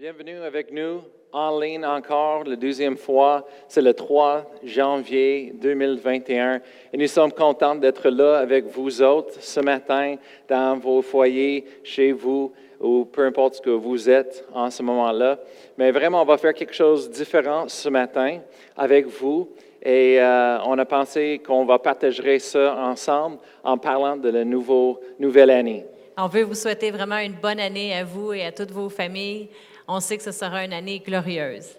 Bienvenue avec nous en ligne encore, la deuxième fois. C'est le 3 janvier 2021. Et nous sommes contents d'être là avec vous autres ce matin dans vos foyers, chez vous ou peu importe ce que vous êtes en ce moment-là. Mais vraiment, on va faire quelque chose de différent ce matin avec vous. Et euh, on a pensé qu'on va partager ça ensemble en parlant de la nouvelle année. On veut vous souhaiter vraiment une bonne année à vous et à toutes vos familles. On sait que ce sera une année glorieuse.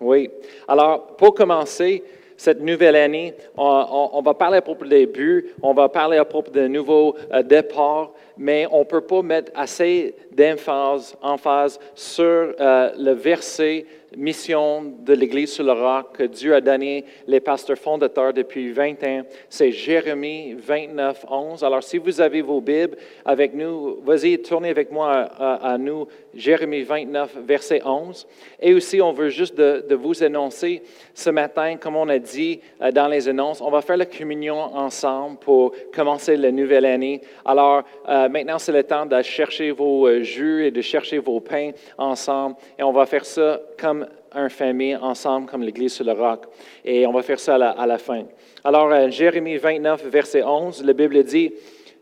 Oui. Alors, pour commencer cette nouvelle année, on, va parler à propos des buts, on va parler à propos de nouveaux euh, départs, mais on ne peut pas mettre assez d'emphase emphase sur euh, le verset mission de l'Église sur le roc que Dieu a donné les pasteurs fondateurs depuis 20 ans. C'est Jérémie 29, 11. Alors, si vous avez vos Bibles avec nous, vas-y, tournez avec moi à- à nous, Jérémie 29, verset 11. Et aussi, on veut juste de, vous annoncer ce matin, comme on a dit euh, dans les annonces, on va faire la communion ensemble pour commencer la nouvelle année. Alors, euh, maintenant, c'est le temps de chercher vos euh, jus et de chercher vos pains ensemble. Et on va faire ça comme un famille ensemble, comme l'Église sur le roc. Et on va faire ça à la, à la fin. Alors, Jérémie 29, verset 11, la Bible dit,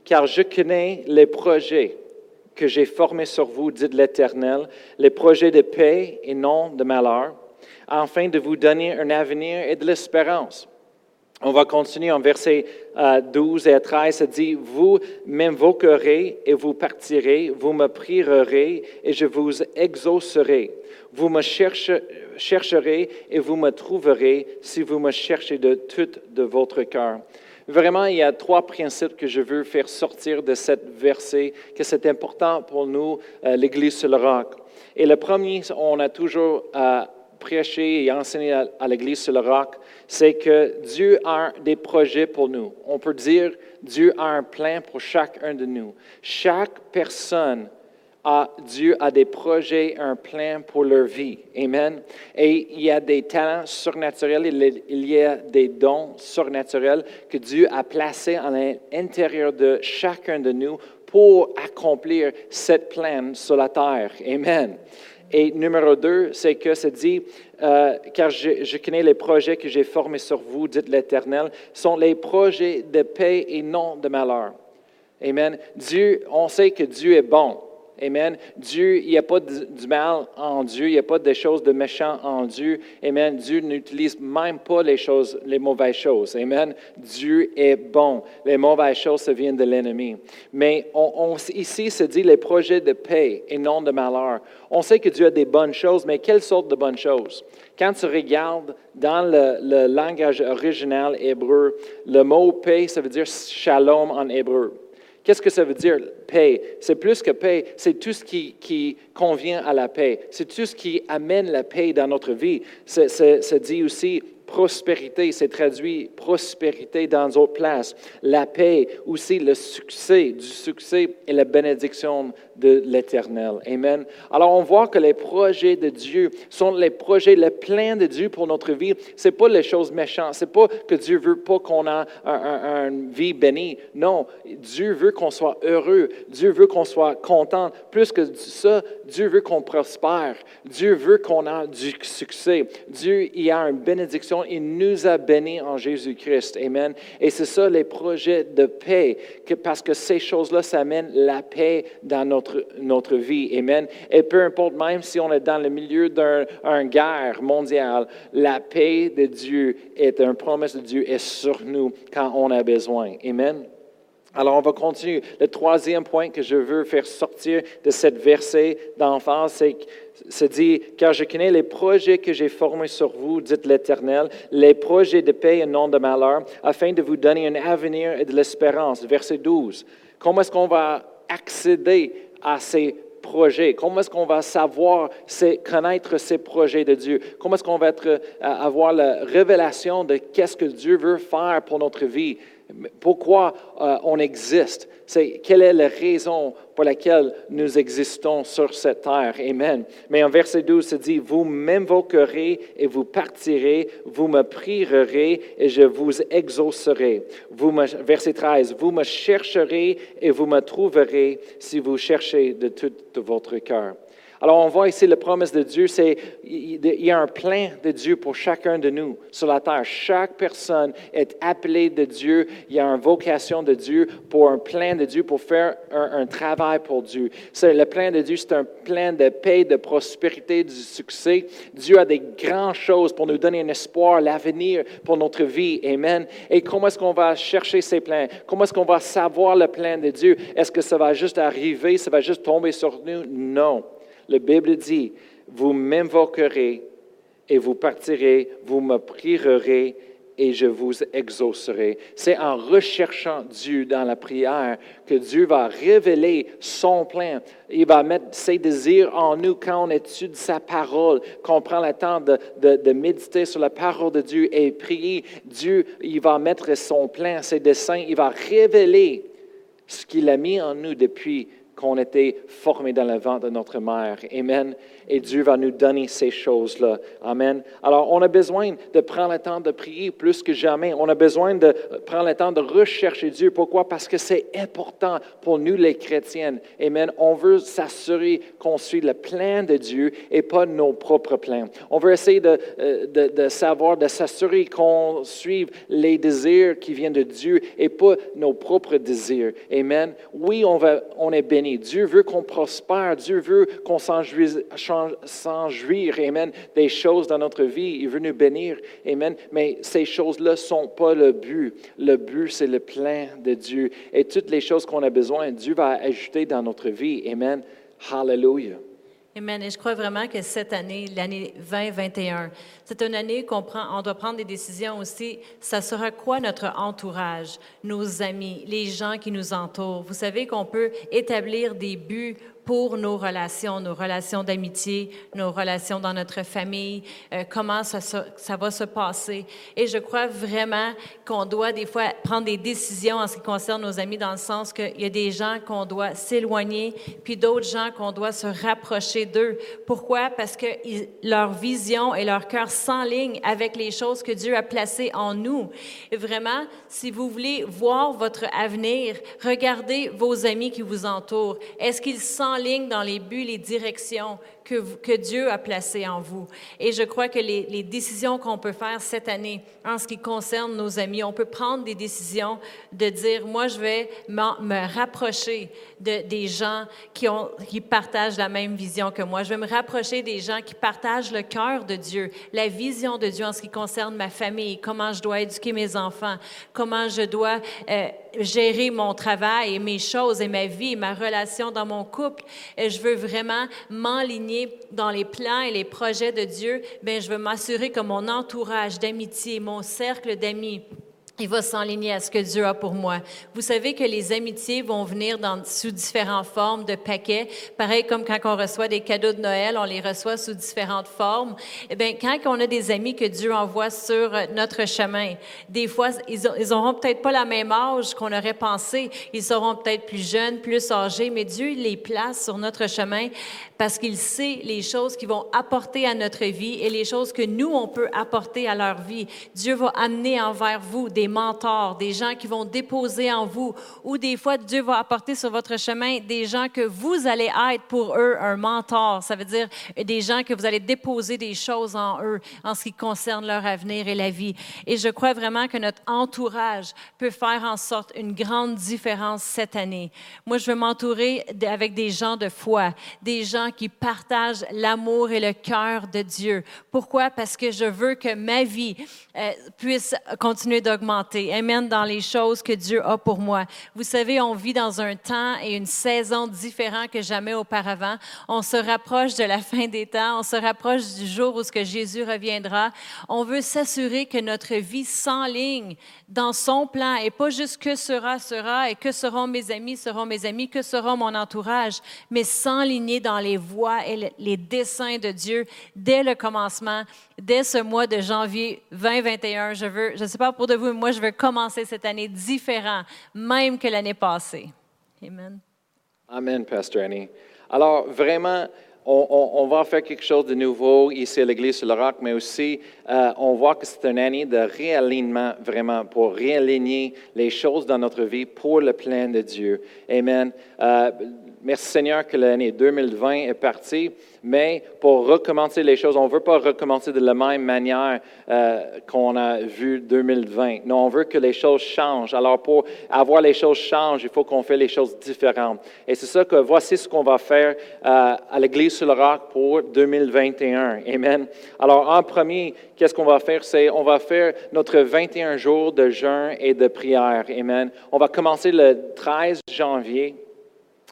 Car je connais les projets que j'ai formés sur vous, dit l'Éternel, les projets de paix et non de malheur, afin de vous donner un avenir et de l'espérance. On va continuer en versets euh, 12 et 13. Ça dit, Vous m'invoquerez et vous partirez, vous me prierez et je vous exaucerai. Vous me cherche- chercherez et vous me trouverez si vous me cherchez de tout de votre cœur. Vraiment, il y a trois principes que je veux faire sortir de cette verset, que c'est important pour nous, euh, l'Église sur le roc. Et le premier, on a toujours prêché et enseigné à l'Église sur le roc, c'est que Dieu a des projets pour nous. On peut dire Dieu a un plan pour chacun de nous. Chaque personne a, Dieu a des projets, un plan pour leur vie. Amen. Et il y a des talents surnaturels, il il y a des dons surnaturels que Dieu a placés à l'intérieur de chacun de nous pour accomplir cette plan sur la terre. Amen. Et numéro deux, c'est que ça dit, euh, car je, je connais les projets que j'ai formés sur vous, dit l'Éternel, sont les projets de paix et non de malheur. Amen. Dieu, on sait que Dieu est bon. Amen. Dieu, il n'y a pas du mal en Dieu, il n'y a pas de choses de méchant en Dieu. Amen. Dieu n'utilise même pas les choses, les mauvaises choses. Amen. Dieu est bon. Les mauvaises choses, ça vient de l'ennemi. Mais on, ici, se dit les projets de paix et non de malheur. On sait que Dieu a des bonnes choses, mais quelle sorte de bonnes choses? Quand tu regardes dans le, le langage original hébreu, le mot paix, ça veut dire shalom en hébreu. Qu'est-ce que ça veut dire, paix? C'est plus que paix, c'est tout ce qui, convient à la paix. C'est tout ce qui amène la paix dans notre vie. C'est- dit aussi prospérité, c'est traduit prospérité dans d'autres places. La paix, aussi le succès, du succès et la bénédiction de l'Éternel. Amen. Alors on voit que les projets de Dieu sont les projets, le plein de Dieu pour notre vie. C'est pas les choses méchantes. C'est pas que Dieu veut pas qu'on a un- un- une vie bénie. Non, Dieu veut qu'on soit heureux. Dieu veut qu'on soit content. Plus que ça, Dieu veut qu'on prospère. Dieu veut qu'on ait du succès. Dieu, il a une bénédiction. Il nous a bénis en Jésus-Christ. Amen. Et c'est ça les projets de paix, parce que ces choses-là, ça amène la paix dans notre, notre vie. Amen. Et peu importe, même si on est dans le milieu d'une guerre mondiale, la paix de Dieu est une promesse de Dieu est sur nous quand on a besoin. Amen. Alors, on va continuer. Le troisième point que je veux faire sortir de cette verset d'enfance, c'est se dit, car je connais les projets que j'ai formés sur vous, dit l'Éternel, les projets de paix et non de malheur, afin de vous donner un avenir et de l'espérance. Verset 12. Comment est-ce qu'on va accéder à ces projets? Comment est-ce qu'on va savoir, c'est connaître ces projets de Dieu? Comment est-ce qu'on va être, euh, avoir la révélation de qu'est-ce que Dieu veut faire pour notre vie? Pourquoi euh, on existe? C'est quelle est la raison pour laquelle nous existons sur cette terre? Amen. Mais en verset 12, c'est dit, vous m'invoquerez et vous partirez, vous me prierez et je vous exaucerai. Vous me, verset 13, vous me chercherez et vous me trouverez si vous cherchez de tout votre cœur. Alors, on voit ici la promesse de Dieu, c'est il y a un plan de Dieu pour chacun de nous sur la terre. Chaque personne est appelée de Dieu. Il y a une vocation de Dieu pour un plan de Dieu, pour faire un, travail pour Dieu. Le plan de Dieu, c'est un plan de paix, de prospérité, du succès. Dieu a des grandes choses pour nous donner un espoir, l'avenir pour notre vie. Amen. Et comment est-ce qu'on va chercher ces plans? Comment est-ce qu'on va savoir le plan de Dieu? Est-ce que ça va juste arriver, ça va juste tomber sur nous? Non. La Bible dit, vous m'invoquerez et vous partirez, vous me prierez et je vous exaucerai. C'est en recherchant Dieu dans la prière que Dieu va révéler son plan. Il va mettre ses désirs en nous quand on étudie sa parole, qu'on prend le temps de, méditer sur la parole de Dieu et prier. Dieu, il va mettre son plan, ses desseins, il va révéler ce qu'il a mis en nous depuis qu'on était formés dans le ventre de notre mère. Amen. Et Dieu va nous donner ces choses-là. Amen. Alors, on a besoin de prendre le temps de prier plus que jamais. On a besoin de prendre le temps de rechercher Dieu. Pourquoi? Parce que c'est important pour nous, les chrétiennes. Amen. On veut s'assurer qu'on suit le plan de Dieu et pas nos propres plans. On veut essayer de, euh, de- savoir, de s'assurer qu'on suive les désirs qui viennent de Dieu et pas nos propres désirs. Amen. Oui, on, va, on est béni. Dieu veut qu'on prospère. Dieu veut qu'on s'en jouisse- s'en- s'en jouir. Amen. Des choses dans notre vie. Il veut nous bénir. Amen. Mais ces choses-là ne sont pas le but. Le but, c'est le plan de Dieu. Et toutes les choses qu'on a besoin, Dieu va ajouter dans notre vie. Amen. Hallelujah. Amen. Et je crois vraiment que cette année, l'année 2021, c'est une année qu'on doit prendre des décisions aussi. Ça sera quoi notre entourage, nos amis, les gens qui nous entourent? Vous savez qu'on peut établir des buts pour nos relations, nos relations d'amitié, nos relations dans notre famille, euh, comment ça, va se passer. Et je crois vraiment qu'on doit des fois prendre des décisions en ce qui concerne nos amis, dans le sens qu'il y a des gens qu'on doit s'éloigner, puis d'autres gens qu'on doit se rapprocher d'eux. Pourquoi? Parce que leur vision et leur cœur s'enlignent avec les choses que Dieu a placées en nous. Et vraiment, si vous voulez voir votre avenir, regardez vos amis qui vous entourent. Est-ce qu'ils s'enlignent dans les buts, les directions que, Dieu a placées en vous? Et je crois que les, décisions qu'on peut faire cette année en ce qui concerne nos amis, on peut prendre des décisions de dire, moi, je vais me rapprocher de, des gens qui partagent la même vision que moi. Je vais me rapprocher des gens qui partagent le cœur de Dieu, la vision de Dieu en ce qui concerne ma famille, comment je dois éduquer mes enfants, comment je dois euh, gérer mon travail et mes choses et ma vie, ma relation dans mon couple. Et je veux vraiment m'enligner dans les plans et les projets de Dieu. Bien, je veux m'assurer que mon entourage d'amitié, mon cercle d'amis, il va s'enligner à ce que Dieu a pour moi. Vous savez que les amitiés vont venir dans, sous différentes formes de paquets. Pareil comme quand on reçoit des cadeaux de Noël, on les reçoit sous différentes formes. Eh bien, quand on a des amis que Dieu envoie sur euh, notre chemin, des fois, ils, ont- ils auront peut-être pas la même âge qu'on aurait pensé. Ils seront peut-être plus jeunes, plus âgés, mais Dieu les place sur notre chemin parce qu'il sait les choses qui vont apporter à notre vie et les choses que nous, on peut apporter à leur vie. Dieu va amener envers vous des mentors, des gens qui vont déposer en vous, ou des fois, Dieu va apporter sur votre chemin des gens que vous allez être pour eux un mentor. Ça veut dire des gens que vous allez déposer des choses en eux en ce qui concerne leur avenir et la vie. Et je crois vraiment que notre entourage peut faire en sorte une grande différence cette année. Moi, je veux m'entourer avec des gens de foi, des gens qui partagent l'amour et le cœur de Dieu. Pourquoi? Parce que je veux que ma vie euh, puisse continuer d'augmenter. Amen, dans les choses que Dieu a pour moi. Vous savez, on vit dans un temps et une saison différents que jamais auparavant. On se rapproche de la fin des temps. On se rapproche du jour où ce que Jésus reviendra. On veut s'assurer que notre vie s'enligne dans son plan et pas juste que sera, sera et que seront mes amis, seront mes amis, que sera mon entourage, mais s'enligner dans les voies et le- les desseins de Dieu dès le commencement, dès ce mois de janvier 2021. Je veux, je ne sais pas pour de vous, mais moi, je veux commencer cette année différent, même que l'année passée. Amen. Amen, Pastor Annie. Alors, vraiment, on, va faire quelque chose de nouveau ici à l'Église sur le roc, mais aussi euh, on voit que c'est une année de réalignement vraiment pour réaligner les choses dans notre vie pour le plan de Dieu. Amen. Euh, Merci Seigneur que l'année 2020 est partie, mais pour recommencer les choses, on ne veut pas recommencer de la même manière euh, qu'on a vu 2020. Non, on veut que les choses changent. Alors pour avoir les choses changent, il faut qu'on fait les choses différentes. Et c'est ça que voici ce qu'on va faire euh, à l'Église sur le roc pour 2021. Amen. Alors en premier, qu'est-ce qu'on va faire? C'est on va faire notre 21 jours de jeûne et de prière. Amen. On va commencer le 13 janvier.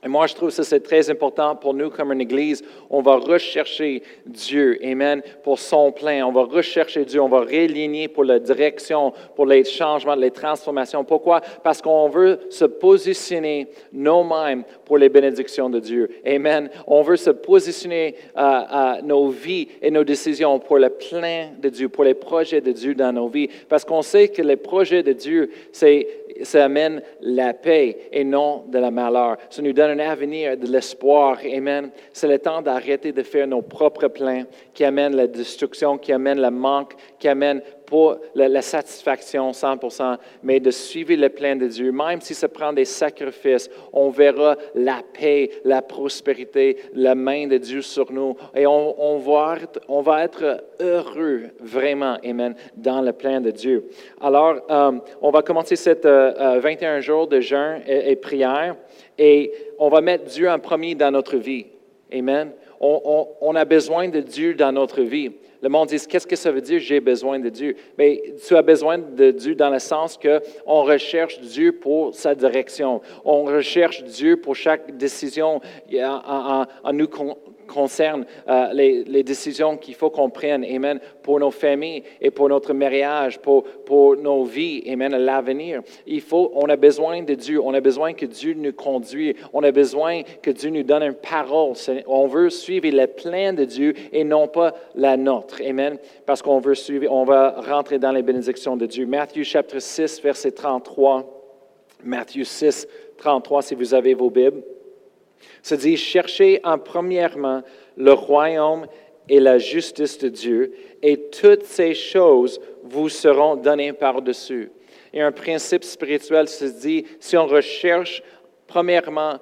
Et moi, je trouve que c'est très important pour nous comme une Église. On va rechercher Dieu, Amen, pour son plein. On va rechercher Dieu, on va réaligner pour la direction, pour les changements, les transformations. Pourquoi? Parce qu'on veut se positionner nous-mêmes pour les bénédictions de Dieu. Amen. On veut se positionner à, à nos vies et nos décisions pour le plein de Dieu, pour les projets de Dieu dans nos vies. Parce qu'on sait que les projets de Dieu, ça amène la paix et non de la malheur. Ça nous donne un avenir, de l'espoir. Amen. C'est le temps d'arrêter de faire nos propres plans qui amènent la destruction, qui amènent le manque, qui amènent pas la, satisfaction 100%, mais de suivre le plan de Dieu. Même si ça prend des sacrifices, on verra la paix, la prospérité, la main de Dieu sur nous. Et on, va, être, heureux, vraiment, Amen, dans le plan de Dieu. Alors, euh, on va commencer cette euh, euh, 21 jours de jeûne et, et prière et on va mettre Dieu en premier dans notre vie. Amen. On, on- a besoin de Dieu dans notre vie. Le monde dit, qu'est-ce que ça veut dire, j'ai besoin de Dieu? Mais tu as besoin de Dieu dans le sens que on recherche Dieu pour sa direction. On recherche Dieu pour chaque décision en, nous con- concerne, euh, les, décisions qu'il faut qu'on prenne, Amen, pour nos familles et pour notre mariage, pour, nos vies, Amen, à l'avenir. Il faut, on a besoin de Dieu, on a besoin que Dieu nous conduise, on a besoin que Dieu nous donne une parole. On veut suivre le plan de Dieu et non pas la nôtre, Amen, parce qu'on veut suivre, on va rentrer dans les bénédictions de Dieu. Matthieu chapitre 6, verset 33. Matthieu 6, 33, si vous avez vos Bibles se dit, cherchez en premièrement le royaume et la justice de Dieu, et toutes ces choses vous seront données par-dessus. Et un principe spirituel se dit, si on recherche premièrement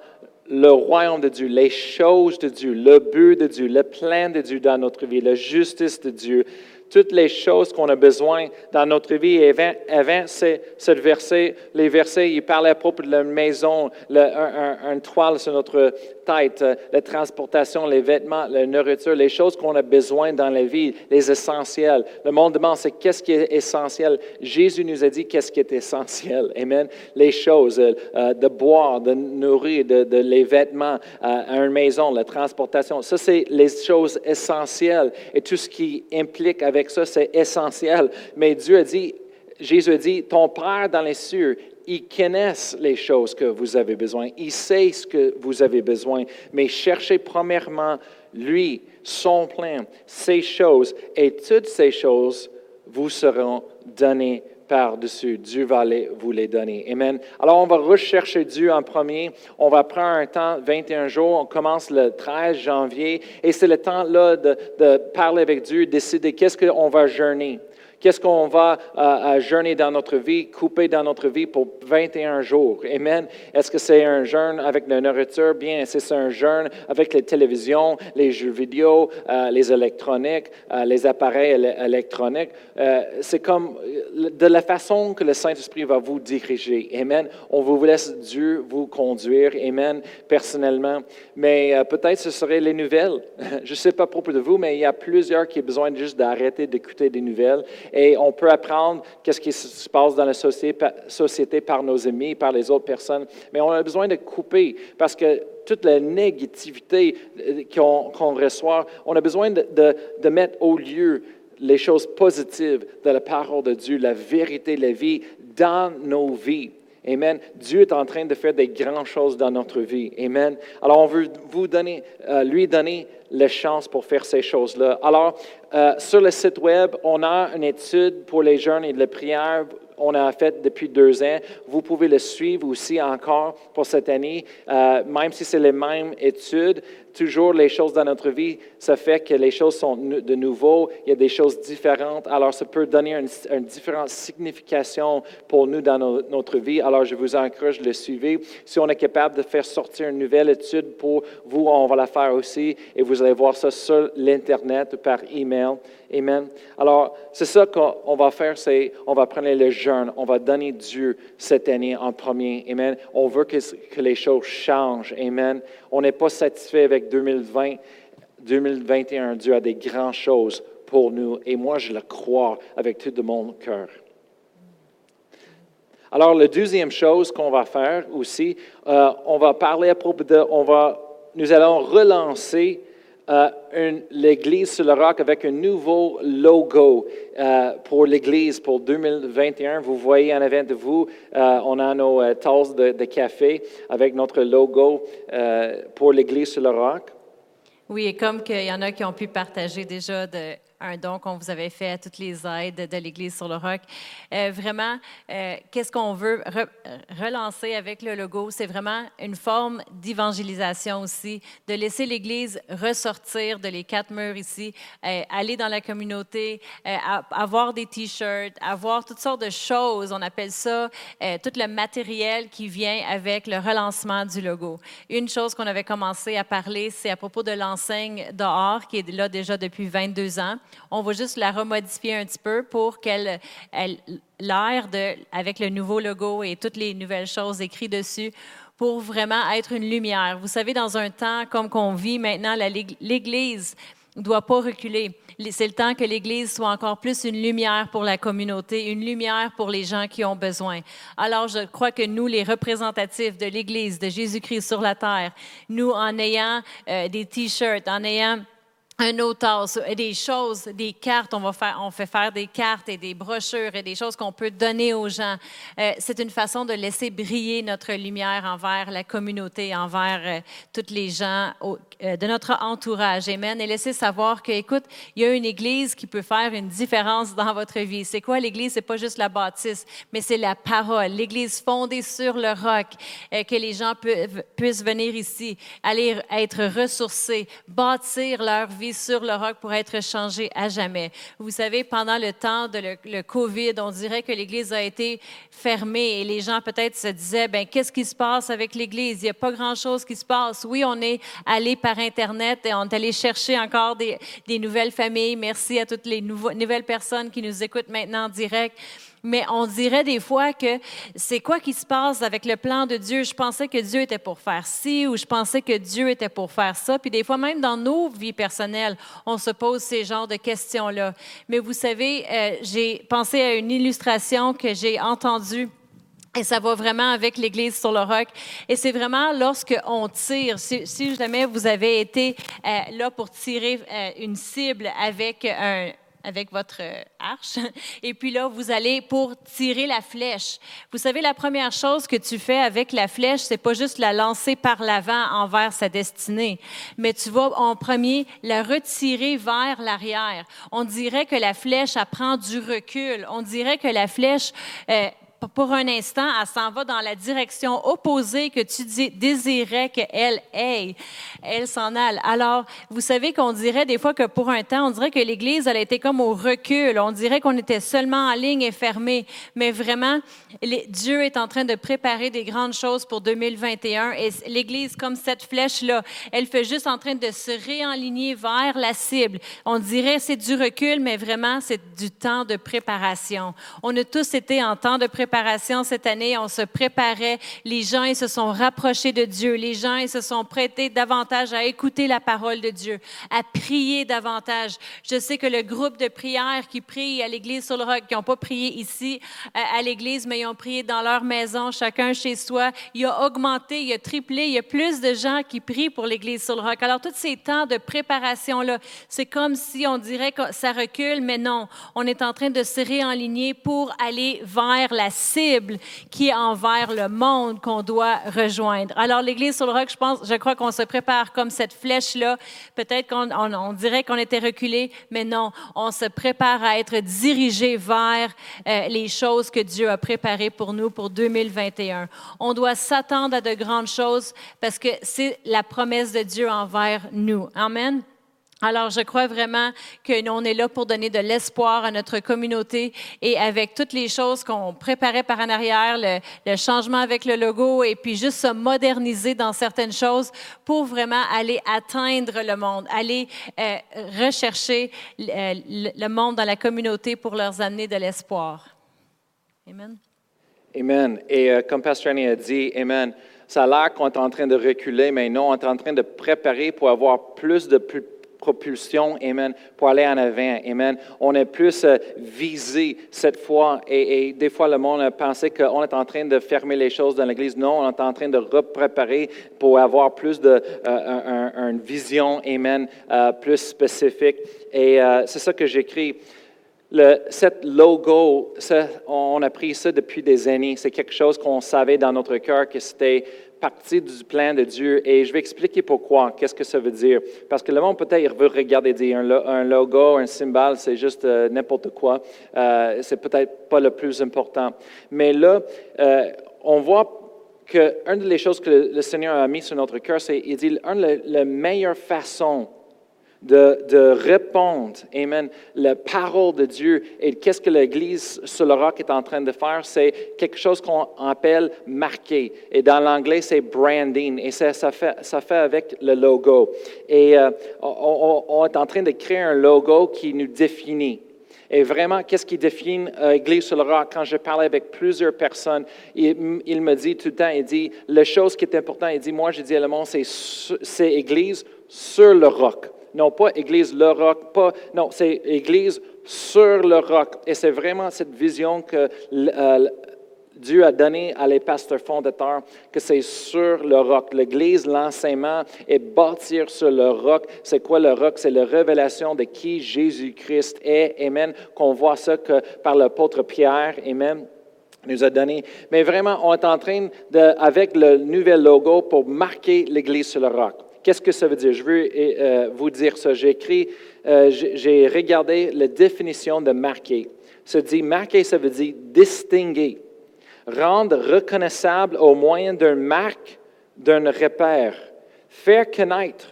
le royaume de Dieu, les choses de Dieu, le but de Dieu, le plan de Dieu dans notre vie, la justice de Dieu, toutes les choses qu'on a besoin dans notre vie. Et avant, avant ce, verset, les versets, il parlait à propos de la maison, le- un, un- toile sur notre tête, euh, la transportation, les vêtements, la nourriture, les choses qu'on a besoin dans la vie, les essentiels. Le monde demande, c'est qu'est-ce qui est essentiel? Jésus nous a dit qu'est-ce qui est essentiel. Amen. Les choses, euh, euh, de boire, de nourrir, de, les vêtements, euh, une maison, la transportation. Ça, c'est les choses essentielles. Et tout ce qui implique avec ça, c'est essentiel. Mais Dieu a dit, Jésus a dit, ton Père dans les cieux, il connaît les choses que vous avez besoin. Il sait ce que vous avez besoin. Mais cherchez premièrement lui, son plan, ces choses, et toutes ces choses vous seront données par-dessus. Dieu va les- vous les donner. Amen. Alors, on va rechercher Dieu en premier. On va prendre un temps, 21 jours. On commence le 13 janvier. Et c'est le temps là de, de parler avec Dieu, décider qu'est-ce qu'on va jeûner. Qu'est-ce qu'on va euh, jeûner dans notre vie, couper dans notre vie pour 21 jours? Amen. Est-ce que c'est un jeûne avec la nourriture? Bien, c'est un jeûne avec les télévisions, les jeux vidéo, euh, les électroniques, euh, les appareils éle- électroniques? C'est comme de la façon que le Saint-Esprit va vous diriger. Amen. On vous laisse Dieu vous conduire. Amen. Personnellement. Mais peut-être ce serait les nouvelles. Je ne sais pas à propos de vous, mais il y a plusieurs qui ont besoin juste d'arrêter d'écouter des nouvelles. Et on peut apprendre qu'est-ce qui se passe dans la société, pa- société par nos amis, par les autres personnes. Mais on a besoin de couper parce que toute la négativité euh, qu'on reçoit, on a besoin de mettre au lieu les choses positives de la parole de Dieu, la vérité, la vie dans nos vies. Amen. Dieu est en train de faire des grandes choses dans notre vie. Amen. Alors, on veut vous donner, euh, lui donner la chance pour faire ces choses-là. Alors, euh, sur le site web, on a une étude pour les jeunes et de la prière. On a fait depuis deux ans. Vous pouvez le suivre aussi encore pour cette année, euh, même si c'est les mêmes études. toujours les choses dans notre vie, ça fait que les choses sont de nouveau, il y a des choses différentes. Alors, ça peut donner une, une différente signification pour nous dans notre vie. Alors, je vous encourage de le suivre. Si on est capable de faire sortir une nouvelle étude pour vous, on va la faire aussi. Et vous allez voir ça sur l'Internet par email. Amen. Alors, c'est ça qu'on va faire, c'est on va prendre le jeûne, on va donner Dieu cette année en premier. Amen. On veut que, que les choses changent. Amen. On n'est pas satisfait avec 2020. 2021, Dieu a des grandes choses pour nous et moi, je le crois avec tout de mon cœur. Alors, la deuxième chose qu'on va faire aussi, euh, on va parler à propos de, on va, nous allons relancer euh, l'Église sur le roc avec un nouveau logo euh, pour l'Église pour 2021. Vous voyez en avant de vous, on a nos tasses de, de, café avec notre logo pour l'Église sur le roc. Oui, et comme qu'il y en a qui ont pu partager déjà de un don qu'on vous avait fait à toutes les aides de l'Église sur le roc. Euh, vraiment, euh, qu'est-ce qu'on veut relancer avec le logo? C'est vraiment une forme d'évangélisation aussi, de laisser l'Église ressortir de les quatre murs ici, euh, aller dans la communauté, avoir des t-shirts, avoir toutes sortes de choses. On appelle ça tout le matériel qui vient avec le relancement du logo. Une chose qu'on avait commencé à parler, c'est à propos de l'enseigne dehors, qui est là déjà depuis 22 ans. On va juste la remodifier un petit peu pour qu'elle l'air avec le nouveau logo et toutes les nouvelles choses écrites dessus pour vraiment être une lumière. Vous savez, dans un temps comme qu'on vit maintenant, l'Église ne doit pas reculer. C'est le temps que l'Église soit encore plus une lumière pour la communauté, une lumière pour les gens qui ont besoin. Alors, je crois que nous, les représentatifs de l'Église, de Jésus-Christ sur la terre, nous, en ayant euh, des t-shirts, en ayant un auteur, des choses, des cartes, on, va faire, on fait faire des cartes et des brochures et des choses qu'on peut donner aux gens. Euh, c'est une façon de laisser briller notre lumière envers la communauté, envers euh, toutes les gens euh, de notre entourage. Amen. Et laisser savoir que, écoute, il y a une Église qui peut faire une différence dans votre vie. C'est quoi l'Église? C'est pas juste la bâtisse, mais c'est la parole. L'Église fondée sur le roc, que les gens puissent venir ici, aller être ressourcés, bâtir leur vie sur le roc pour être changé à jamais. Vous savez, pendant le temps de le, COVID, on dirait que l'Église a été fermée et les gens peut-être se disaient, ben qu'est-ce qui se passe avec l'Église? Il n'y a pas grand-chose qui se passe. Oui, on est allé par Internet et on est allé chercher encore des, des nouvelles familles. Merci à toutes les nouvelles personnes qui nous écoutent maintenant en direct mais on dirait des fois que c'est quoi qui se passe avec le plan de Dieu? Je pensais que Dieu était pour faire ci ou je pensais que Dieu était pour faire ça. Puis des fois, même dans nos vies personnelles, on se pose ces genres de questions-là. Mais vous savez, euh, j'ai pensé à une illustration que j'ai entendue. Et ça va vraiment avec l'Église sur le roc. Et c'est vraiment lorsque on tire, si, jamais vous avez été euh, là pour tirer euh, une cible avec un, avec votre arche. Et puis là, vous allez pour tirer la flèche. Vous savez, la première chose que tu fais avec la flèche, c'est pas juste la lancer par l'avant envers sa destinée, mais tu vas en premier la retirer vers l'arrière. On dirait que la flèche apprend du recul. On dirait que la flèche euh, pour un instant, elle s'en va dans la direction opposée que tu désirais qu'elle aille. Elle s'en aille. Alors, vous savez qu'on dirait des fois que pour un temps, on dirait que l'Église, elle a été comme au recul. On dirait qu'on était seulement en ligne et fermé. Mais vraiment, Dieu est en train de préparer des grandes choses pour 2021. Et l'Église, comme cette flèche-là, elle fait juste en train de se réaligner vers la cible. On dirait c'est du recul, mais vraiment, c'est du temps de préparation. On a tous été en temps de préparation cette année, on se préparait. Les gens, ils se sont rapprochés de Dieu. Les gens, ils se sont prêtés davantage à écouter la parole de Dieu, à prier davantage. Je sais que le groupe de prière qui prie à l'Église sur le roc, qui n'ont pas prié ici à l'Église, mais ils ont prié dans leur maison, chacun chez soi, il a augmenté, il a triplé. Il y a plus de gens qui prient pour l'Église sur le roc. Alors, tous ces temps de préparation-là, c'est comme si on dirait que ça recule, mais non. On est en train de se réaligner pour aller vers la cible qui est envers le monde qu'on doit rejoindre. Alors, l'Église sur le roc, je pense, je crois qu'on se prépare comme cette flèche-là. Peut-être qu'on on, dirait qu'on était reculé, mais non, on se prépare à être dirigé vers euh, les choses que Dieu a préparées pour nous pour 2021. On doit s'attendre à de grandes choses parce que c'est la promesse de Dieu envers nous. Amen. Alors, je crois vraiment que nous, on est là pour donner de l'espoir à notre communauté et avec toutes les choses qu'on préparait par en arrière, le, changement avec le logo et puis juste se moderniser dans certaines choses pour vraiment aller atteindre le monde, aller euh, rechercher euh, le, monde dans la communauté pour leur amener de l'espoir. Amen. Amen. Et euh, comme Pastor Annie a dit, Amen, ça a l'air qu'on est en train de reculer, mais non, on est en train de préparer pour avoir plus de plus propulsion, Amen, pour aller en avant, Amen. On est plus euh, visé cette fois et, des fois le monde pensé qu'on est en train de fermer les choses dans l'Église. Non, on est en train de repréparer pour avoir plus de euh, une vision, Amen, euh, plus spécifique. Et c'est ça que j'écris. Le, cette logo, on a pris ça depuis des années. C'est quelque chose qu'on savait dans notre cœur que c'était partie du plan de Dieu et je vais expliquer pourquoi, qu'est-ce que ça veut dire. Parce que le monde peut-être veut regarder dire un, logo, un symbole, c'est juste euh, n'importe quoi. Euh, c'est peut-être pas le plus important. Mais là, euh, on voit que une des choses que le, Seigneur a mis sur notre cœur, c'est il dit une la meilleure façon de, répondre, Amen, la parole de Dieu. Et qu'est-ce que l'Église sur le roc est en train de faire? C'est quelque chose qu'on appelle marquer. Et dans l'anglais, c'est branding. Et ça, ça, fait, ça fait avec le logo. Et euh, on, est en train de créer un logo qui nous définit. Et vraiment, qu'est-ce qui définit l'Église sur le roc? Quand je parle avec plusieurs personnes, il, il, me dit tout le temps, il dit, la chose qui est importante, il dit, moi, je dis à le monde, c'est Église sur le roc. Non pas Église le roc, pas, non, c'est Église sur le roc. Et c'est vraiment cette vision que euh, Dieu a donnée à les pasteurs fondateurs, que c'est sur le roc. L'Église, l'enseignement est bâtir sur le roc. C'est quoi le roc? C'est la révélation de qui Jésus-Christ est. Amen. Qu'on voit ça que par l'apôtre Pierre. Amen nous a donné. Mais vraiment, on est en train de, avec le nouvel logo pour marquer l'Église sur le roc. Qu'est-ce que ça veut dire? Je veux euh, vous dire ça. J'ai écrit, euh, j'ai regardé la définition de marquer. Ça dit marquer, ça veut dire distinguer, rendre reconnaissable au moyen d'une marque, d'un repère, faire connaître,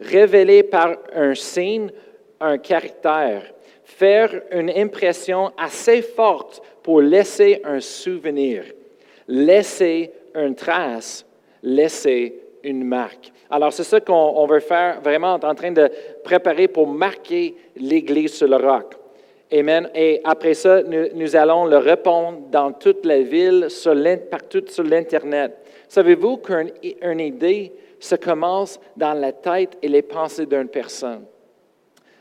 révéler par un signe, un caractère, faire une impression assez forte pour laisser un souvenir, laisser une trace, laisser une marque. Alors, c'est ça qu'on veut faire, vraiment, en train de préparer pour marquer l'Église sur le roc. Amen. Et après ça, nous, allons le répondre dans toute la ville, partout sur l'Internet. Savez-vous qu'une idée se commence dans la tête et les pensées d'une personne?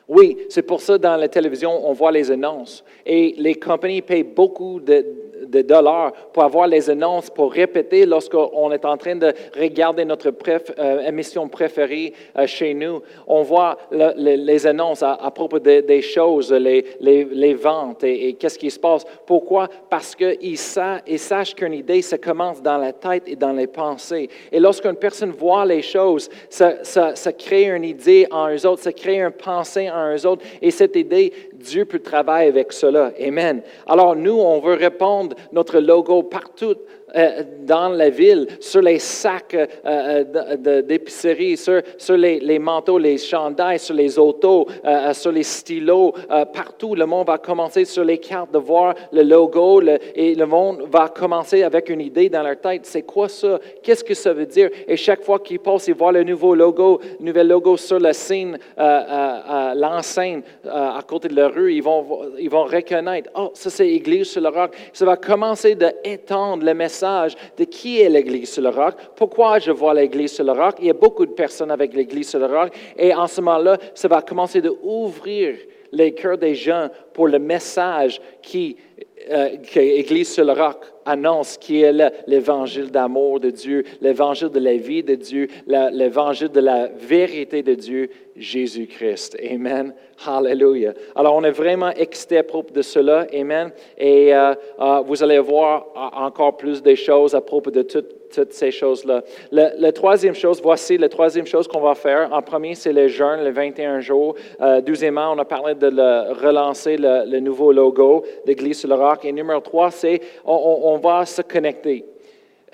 Oui, c'est pour ça dans la télévision, on voit les annonces. Et les compagnies payent beaucoup de, de dollars pour avoir les annonces, pour répéter lorsqu'on est en train de regarder notre euh, émission préférée euh, chez nous. On voit les annonces à, propos des choses, les, les, ventes et, qu'est-ce qui se passe. Pourquoi? Parce qu'ils sachent qu'une idée, ça commence dans la tête et dans les pensées. Et lorsqu'une personne voit les choses, ça, ça, ça crée une idée en eux autres, ça crée une pensée en eux autres. Et cette idée, Dieu peut travailler avec cela. Amen. Alors nous, on veut répondre notre logo partout euh, dans la ville, sur les sacs euh, euh, d'épicerie, sur, sur les, manteaux, les chandails, sur les autos, sur les stylos, partout. Le monde va commencer sur les cartes de voir le logo et le monde va commencer avec une idée dans leur tête. C'est quoi ça? Qu'est-ce que ça veut dire? Et chaque fois qu'ils passent, ils voient le nouveau logo, nouvel logo sur le signe, l'enseigne à côté de la rue, ils vont, ils vont reconnaître, oh, ça c'est Église sur le roc. Ça va commencer d'étendre le message de qui est l'Église sur le roc, pourquoi je vois l'Église sur le roc. Il y a beaucoup de personnes avec l'Église sur le roc. Et en ce moment-là, ça va commencer d'ouvrir les cœurs des gens pour le message qui euh, que l'Église sur le roc annonce, qui est le- l'évangile d'amour de Dieu, l'évangile de la vie de Dieu, l'évangile de la vérité de Dieu, Jésus-Christ. Amen. Hallelujah. Alors, on est vraiment excité à propos de cela. Amen. Et euh, euh, vous allez voir encore plus des choses à propos de toutes toutes ces choses-là. La troisième chose, voici la troisième chose qu'on va faire. En premier, c'est le jeûne, le 21 jours. Euh, deuxièmement, on a parlé de relancer le, nouveau logo d'Église sur le roc. Et numéro trois, c'est on va se connecter.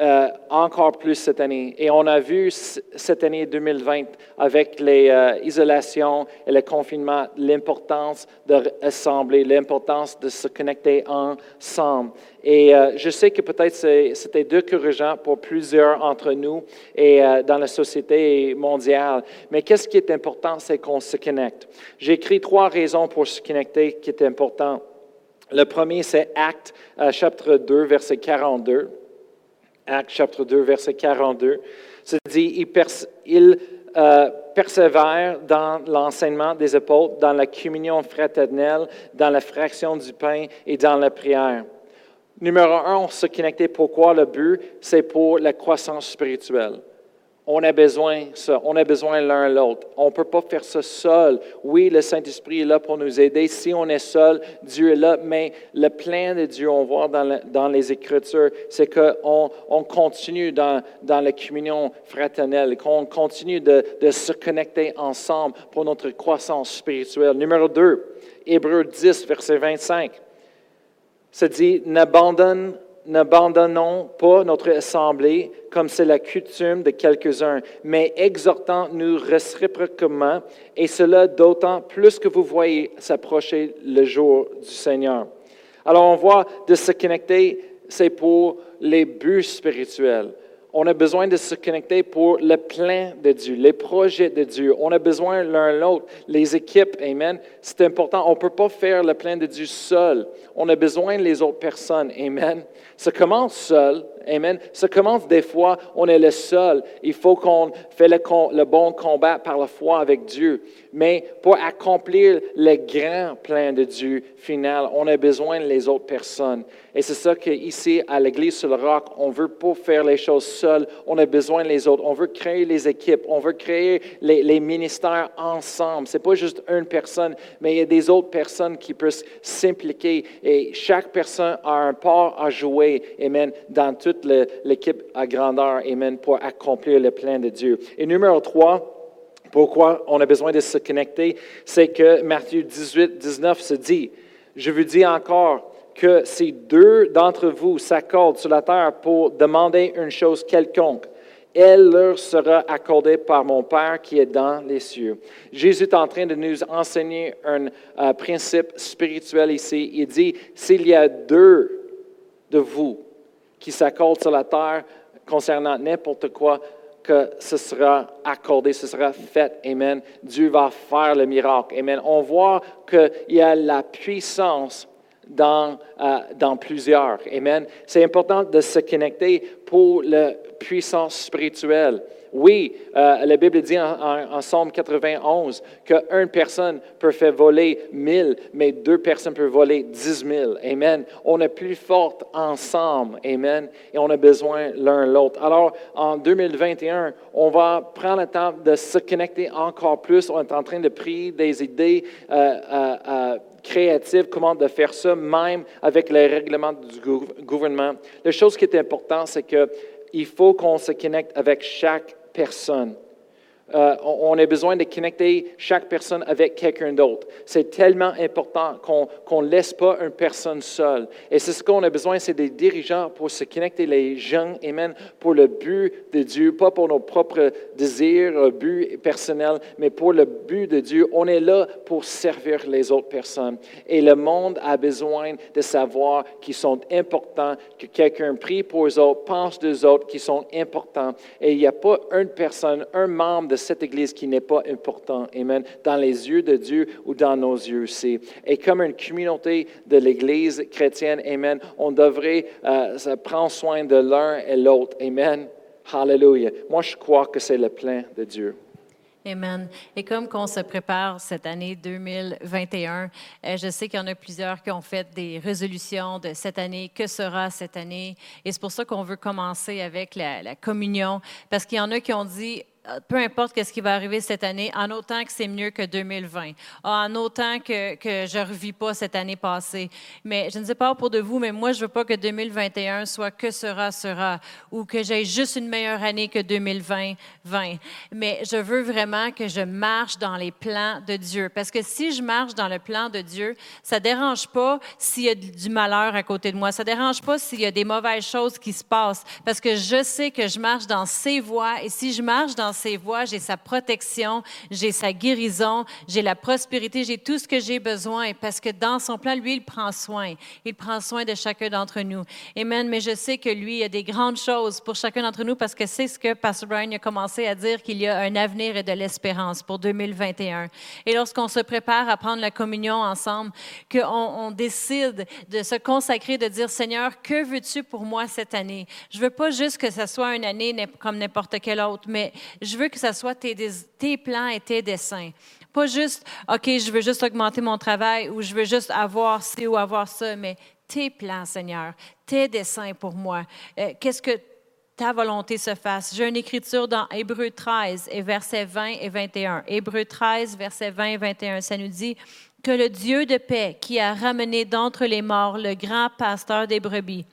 Euh, encore plus cette année. Et on a vu cette année 2020 avec les euh, isolations et le confinement l'importance de rassembler, l'importance de se connecter ensemble. Et euh, je sais que peut-être c'était décourageant pour plusieurs d'entre nous et dans la société mondiale. Mais qu'est-ce qui est important, c'est qu'on se connecte. J'ai écrit trois raisons pour se connecter qui est important. Le premier, c'est Acte chapitre 2, verset 42. Acte chapitre 2, verset 42. Ça dit, il, pers- euh, persévère dans l'enseignement des apôtres, dans la communion fraternelle, dans la fraction du pain et dans la prière. Numéro un, on se connecter. Pourquoi le but? C'est pour la croissance spirituelle. On a besoin ça. On a besoin l'un l'autre. On ne peut pas faire ça seul. Oui, le Saint-Esprit est là pour nous aider. Si on est seul, Dieu est là. Mais le plan de Dieu, on voit dans, dans les Écritures, c'est qu'on on continue dans, dans la communion fraternelle, qu'on continue de, de se connecter ensemble pour notre croissance spirituelle. Numéro 2, Hébreux 10, verset 25 se dit N'abandonne- N'abandonnons pas notre assemblée comme c'est la coutume de quelques-uns, mais exhortons-nous réciproquement, et cela d'autant plus que vous voyez s'approcher le jour du Seigneur. Alors on voit de se connecter, c'est pour les buts spirituels. On a besoin de se connecter pour le plan de Dieu, les projets de Dieu. On a besoin l'un l'autre, les équipes, Amen. C'est important. On ne peut pas faire le plan de Dieu seul. On a besoin des autres personnes, Amen. Ça commence seul, Amen. Ça commence des fois, on est le seul. Il faut qu'on fait le, bon combat par la foi avec Dieu. Mais pour accomplir le grand plan de Dieu final, on a besoin des autres personnes. Et c'est ça qu'ici, à l'Église sur le roc, on veut pas faire les choses seuls. On a besoin des autres. On veut créer les équipes. On veut créer les, ministères ensemble. Ce n'est pas juste une personne, mais il y a des autres personnes qui peuvent s'impliquer. Et chaque personne a un part à jouer, Amen, dans l'équipe à grandeur, Amen, pour accomplir le plan de Dieu. Et numéro trois, pourquoi on a besoin de se connecter, c'est que Matthieu 18, 19 se dit, je vous dis encore que si deux d'entre vous s'accordent sur la terre pour demander une chose quelconque, elle leur sera accordée par mon Père qui est dans les cieux. Jésus est en train de nous enseigner un euh, principe spirituel ici. Il dit, s'il y a deux de vous qui s'accordent sur la terre concernant n'importe quoi, que ce sera accordé, ce sera fait. Amen. Dieu va faire le miracle. Amen. On voit qu'il y a la puissance dans, euh, dans plusieurs. Amen. C'est important de se connecter pour la puissance spirituelle. Oui, euh, la Bible dit en, en, en Psaume 91 qu'une personne peut faire voler mille, mais deux personnes peuvent voler dix mille. Amen. On est plus fortes ensemble. Amen. Et on a besoin l'un l'autre. Alors, en 2021, on va prendre le temps de se connecter encore plus. On est en train de prier des idées. euh, créatives, comment de faire ça, même avec les règlements du gou- gouvernement. La chose qui est importante, c'est que il faut qu'on se connecte avec chaque personne. Euh, on, a besoin de connecter chaque personne avec quelqu'un d'autre. C'est tellement important qu'on ne laisse pas une personne seule. Et c'est ce qu'on a besoin, c'est des dirigeants pour se connecter les gens, amen, pour le but de Dieu, pas pour nos propres désirs, buts personnels, mais pour le but de Dieu. On est là pour servir les autres personnes. Et le monde a besoin de savoir qu'ils sont importants, que quelqu'un prie pour eux autres, pense d'eux autres, qui sont importants. Et il n'y a pas une personne, un membre de cette Église qui n'est pas important, Amen, dans les yeux de Dieu ou dans nos yeux aussi. Et comme une communauté de l'Église chrétienne, Amen, on devrait euh, prendre soin de l'un et l'autre, Amen. Hallelujah. Moi, je crois que c'est le plan de Dieu. Amen. Et comme qu'on se prépare cette année 2021, euh, je sais qu'il y en a plusieurs qui ont fait des résolutions de cette année, que sera cette année. Et c'est pour ça qu'on veut commencer avec la, communion, parce qu'il y en a qui ont dit, peu importe ce qui va arriver cette année, en autant que c'est mieux que 2020, en autant que, que je ne revis pas cette année passée. Mais je ne sais pas pour de vous, mais moi, je ne veux pas que 2021 soit que sera, sera, ou que j'ai juste une meilleure année que 2020, 20. Mais je veux vraiment que je marche dans les plans de Dieu. Parce que si je marche dans le plan de Dieu, ça ne dérange pas s'il y a du malheur à côté de moi. Ça ne dérange pas s'il y a des mauvaises choses qui se passent. Parce que je sais que je marche dans ses voies. Et si je marche dans ses voies, j'ai sa protection, j'ai sa guérison, j'ai la prospérité, j'ai tout ce que j'ai besoin parce que dans son plan, lui, il prend soin. Il prend soin de chacun d'entre nous. Amen. Mais je sais que lui, a des grandes choses pour chacun d'entre nous parce que c'est ce que Pastor Brian a commencé à dire qu'il y a un avenir et de l'espérance pour 2021. Et lorsqu'on se prépare à prendre la communion ensemble, qu'on on décide de se consacrer, de dire Seigneur, que veux-tu pour moi cette année? Je veux pas juste que ce soit une année comme n'importe quelle autre, mais je veux que ce soit tes, plans et tes desseins. Pas juste, OK, je veux juste augmenter mon travail ou je veux juste avoir ci ou avoir ça, mais tes plans, Seigneur, tes desseins pour moi. Euh, qu'est-ce que ta volonté se fasse? J'ai une écriture dans Hébreu 13 et versets 20 et 21. Hébreu 13, versets 20 et 21, ça nous dit que le Dieu de paix qui a ramené d'entre les morts le grand pasteur des brebis,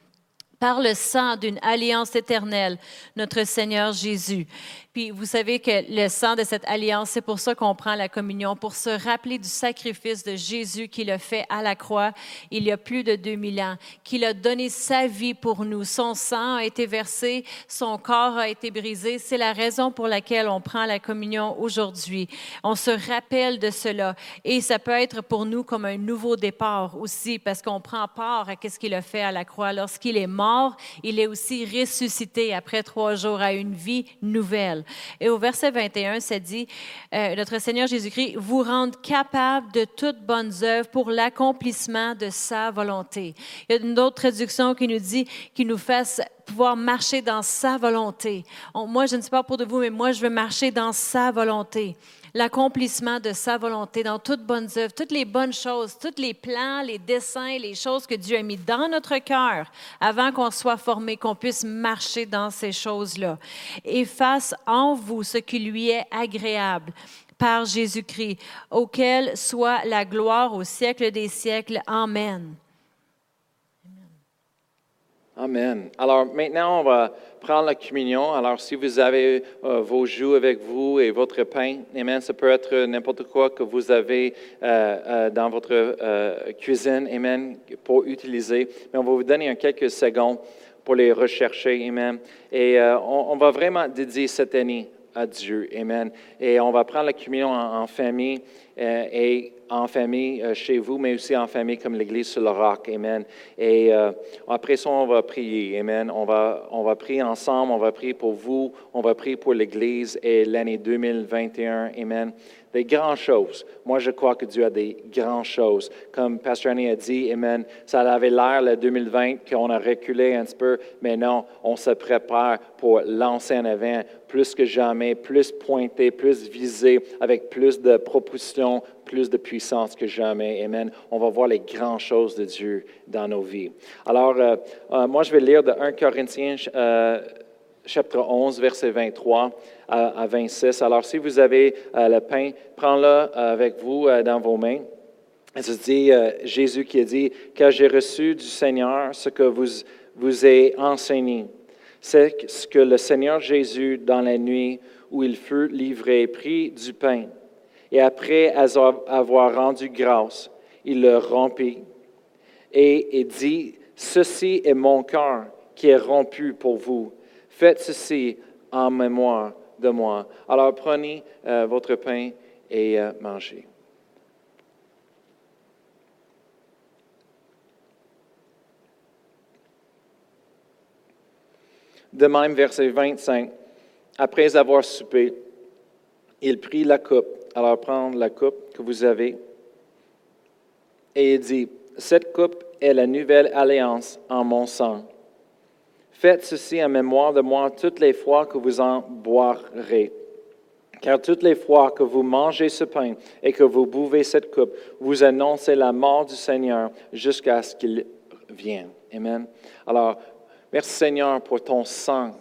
par le sang d'une alliance éternelle, notre Seigneur Jésus, puis vous savez que le sang de cette alliance, c'est pour ça qu'on prend la communion, pour se rappeler du sacrifice de Jésus qu'il a fait à la croix il y a plus de 2000 ans, qu'il a donné sa vie pour nous. Son sang a été versé, son corps a été brisé. C'est la raison pour laquelle on prend la communion aujourd'hui. On se rappelle de cela et ça peut être pour nous comme un nouveau départ aussi parce qu'on prend part à ce qu'il a fait à la croix. Lorsqu'il est mort, il est aussi ressuscité après trois jours à une vie nouvelle. Et au verset 21, ça dit, euh, notre Seigneur Jésus-Christ vous rendre capable de toutes bonnes œuvres pour l'accomplissement de sa volonté. Il y a une autre traduction qui nous dit qu'il nous fasse pouvoir marcher dans sa volonté. moi, je ne sais pas pour de vous, mais moi, je veux marcher dans sa volonté l'accomplissement de sa volonté dans toutes bonnes œuvres, toutes les bonnes choses, tous les plans, les dessins, les choses que Dieu a mis dans notre cœur avant qu'on soit formé, qu'on puisse marcher dans ces choses-là. Et fasse en vous ce qui lui est agréable par Jésus-Christ, auquel soit la gloire au siècle des siècles. Amen. Amen. Alors maintenant, on va prendre la communion. Alors si vous avez euh, vos joues avec vous et votre pain, Amen, ça peut être n'importe quoi que vous avez euh, euh, dans votre cuisine, Amen, pour utiliser. Mais on va vous donner quelques secondes pour les rechercher, Amen. Et on, va vraiment dédier cette année à Dieu, Amen. Et on va prendre la communion en, famille et en famille euh, chez vous, mais aussi en famille comme l'Église sur le roc. Amen. Et euh, après ça, on va prier. Amen. On va, on va prier ensemble, on va prier pour vous, on va prier pour l'Église et l'année 2021. Amen des grandes choses. Moi, je crois que Dieu a des grandes choses. Comme Pasteur Annie a dit, Amen, ça avait l'air, le 2020, qu'on a reculé un petit peu, mais non, on se prépare pour lancer en avant plus que jamais, plus pointé, plus visé, avec plus de propositions, plus de puissance que jamais. Amen. On va voir les grandes choses de Dieu dans nos vies. Alors, euh, euh, moi, je vais lire de 1 Corinthiens. Euh, chapitre 11, verset 23 à, 26. Alors, si vous avez euh, le pain, prends-le avec vous euh, dans vos mains. Se dit, euh, Jésus qui a dit, car j'ai reçu du Seigneur ce que vous, vous ai enseigné. C'est ce que le Seigneur Jésus, dans la nuit où il fut livré, prit du pain. Et après avoir rendu grâce, il le rompit et, et dit, Ceci est mon cœur qui est rompu pour vous. Faites ceci en mémoire de moi. Alors prenez euh, votre pain et euh, mangez. De même, verset 25, après avoir soupé, il prit la coupe. Alors prendre la coupe que vous avez et il dit, cette coupe est la nouvelle alliance en mon sang. Faites ceci en mémoire de moi toutes les fois que vous en boirez. Car toutes les fois que vous mangez ce pain et que vous buvez cette coupe, vous annoncez la mort du Seigneur jusqu'à ce qu'il vienne. Amen. Alors, merci Seigneur pour ton sang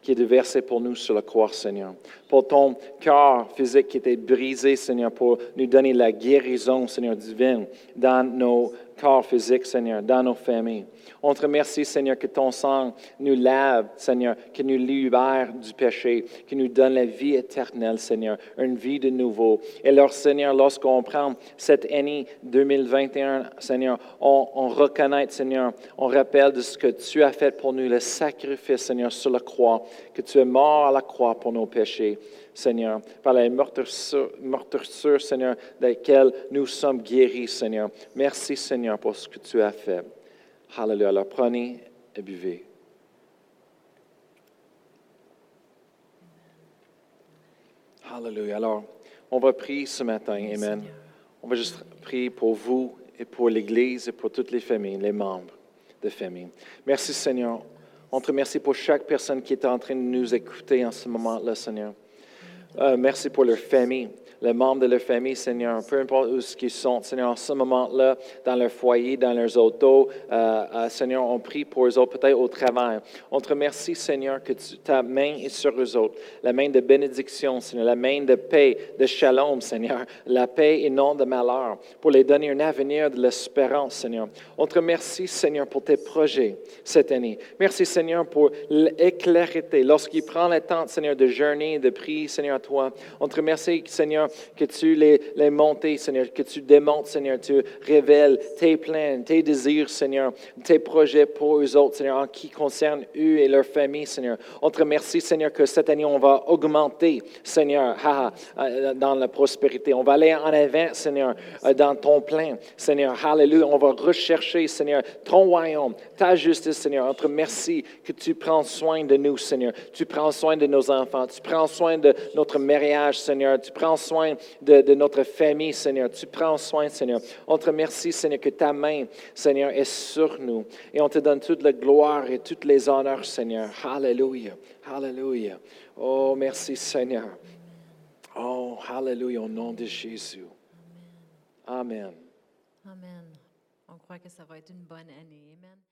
qui est déversé pour nous sur la croix, Seigneur. Pour ton cœur physique qui était brisé, Seigneur, pour nous donner la guérison, Seigneur, divine dans nos corps physiques, Seigneur, dans nos familles. On te remercie, Seigneur, que ton sang nous lave, Seigneur, que nous libère du péché, que nous donne la vie éternelle, Seigneur, une vie de nouveau. Et alors, Seigneur, lorsqu'on prend cette année 2021, Seigneur, on, on reconnaît, Seigneur, on rappelle de ce que tu as fait pour nous, le sacrifice, Seigneur, sur la croix, que tu es mort à la croix pour nos péchés. Seigneur, par la meurtrissure, meurtrissure, Seigneur, de laquelle nous sommes guéris, Seigneur. Merci, Seigneur, pour ce que tu as fait. Hallelujah. Alors prenez et buvez. Hallelujah. Alors, on va prier ce matin. Amen. On va juste prier pour vous et pour l'Église et pour toutes les familles, les membres de famille. Merci, Seigneur. On te remercie pour chaque personne qui est en train de nous écouter en ce moment-là, Seigneur. Euh, merci pour leur famille, les membres de leur famille, Seigneur, peu importe où ils sont, Seigneur, en ce moment-là, dans leur foyer, dans leurs autos, euh, euh, Seigneur, on prie pour eux autres, peut-être au travail. On te remercie, Seigneur, que ta main est sur eux autres, la main de bénédiction, Seigneur, la main de paix, de shalom, Seigneur, la paix et non de malheur, pour les donner un avenir de l'espérance, Seigneur. On te remercie, Seigneur, pour tes projets cette année. Merci, Seigneur, pour l'éclairité. Lorsqu'il prend le temps, Seigneur, de jeûner, de prier, Seigneur, à toi, on te remercie, Seigneur, que tu les, les montes, Seigneur, que tu démontes, Seigneur, tu révèles tes plans, tes désirs, Seigneur, tes projets pour eux autres, Seigneur, en qui concerne eux et leur famille, Seigneur. On te remercie, Seigneur, que cette année, on va augmenter, Seigneur, ha, euh, dans la prospérité. On va aller en avant, Seigneur, euh, dans ton plan, Seigneur. Hallelujah. On va rechercher, Seigneur, ton royaume, ta justice, Seigneur. On te remercie que tu prends soin de nous, Seigneur. Tu prends soin de nos enfants. Tu prends soin de notre mariage, Seigneur. Tu prends de notre famille, Seigneur. Tu prends soin, Seigneur. On te remercie, Seigneur, que ta main, Seigneur, est sur nous. Et on te donne toute la gloire et toutes les honneurs, Seigneur. Hallelujah. Hallelujah. Oh, merci, Seigneur. Oh, hallelujah, au nom de Jésus. Amen. Amen. On croit que ça va être une bonne année. Amen.